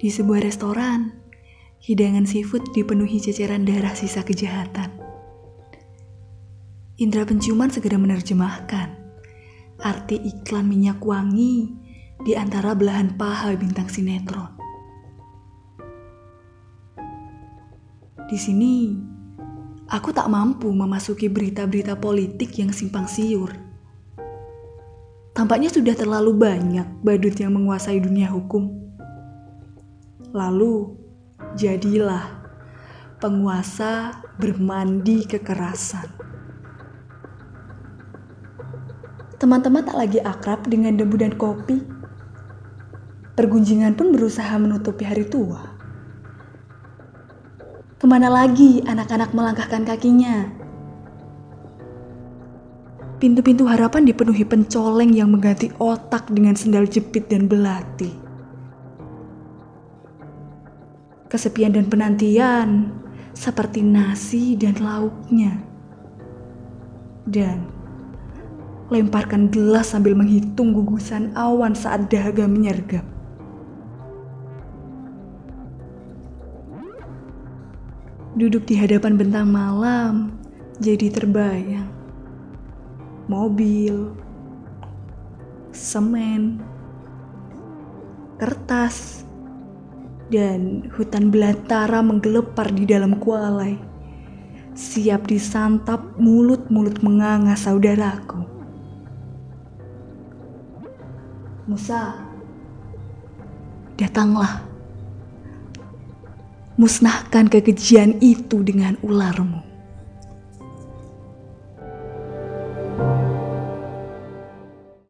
Di sebuah restoran, hidangan seafood dipenuhi ceceran darah sisa kejahatan. Indra penciuman segera menerjemahkan arti iklan minyak wangi di antara belahan paha bintang sinetron. Di sini, aku tak mampu memasuki berita-berita politik yang simpang siur. Tampaknya sudah terlalu banyak badut yang menguasai dunia hukum. Lalu, jadilah penguasa bermandi kekerasan. Teman-teman tak lagi akrab dengan debu dan kopi. Pergunjingan pun berusaha menutupi hari tua. Ke mana lagi anak-anak melangkahkan kakinya? Pintu-pintu harapan dipenuhi pencoleng yang mengganti otak dengan sendal jepit dan belati kesepian dan penantian seperti nasi dan lauknya. Dan lemparkan gelas sambil menghitung gugusan awan saat dahaga menyergap. Duduk di hadapan bentang malam jadi terbayang. Mobil, semen, kertas, dan hutan belantara menggelepar di dalam kualai. Siap disantap mulut-mulut menganga saudaraku. Musa, datanglah. Musnahkan kekejian itu dengan ularmu.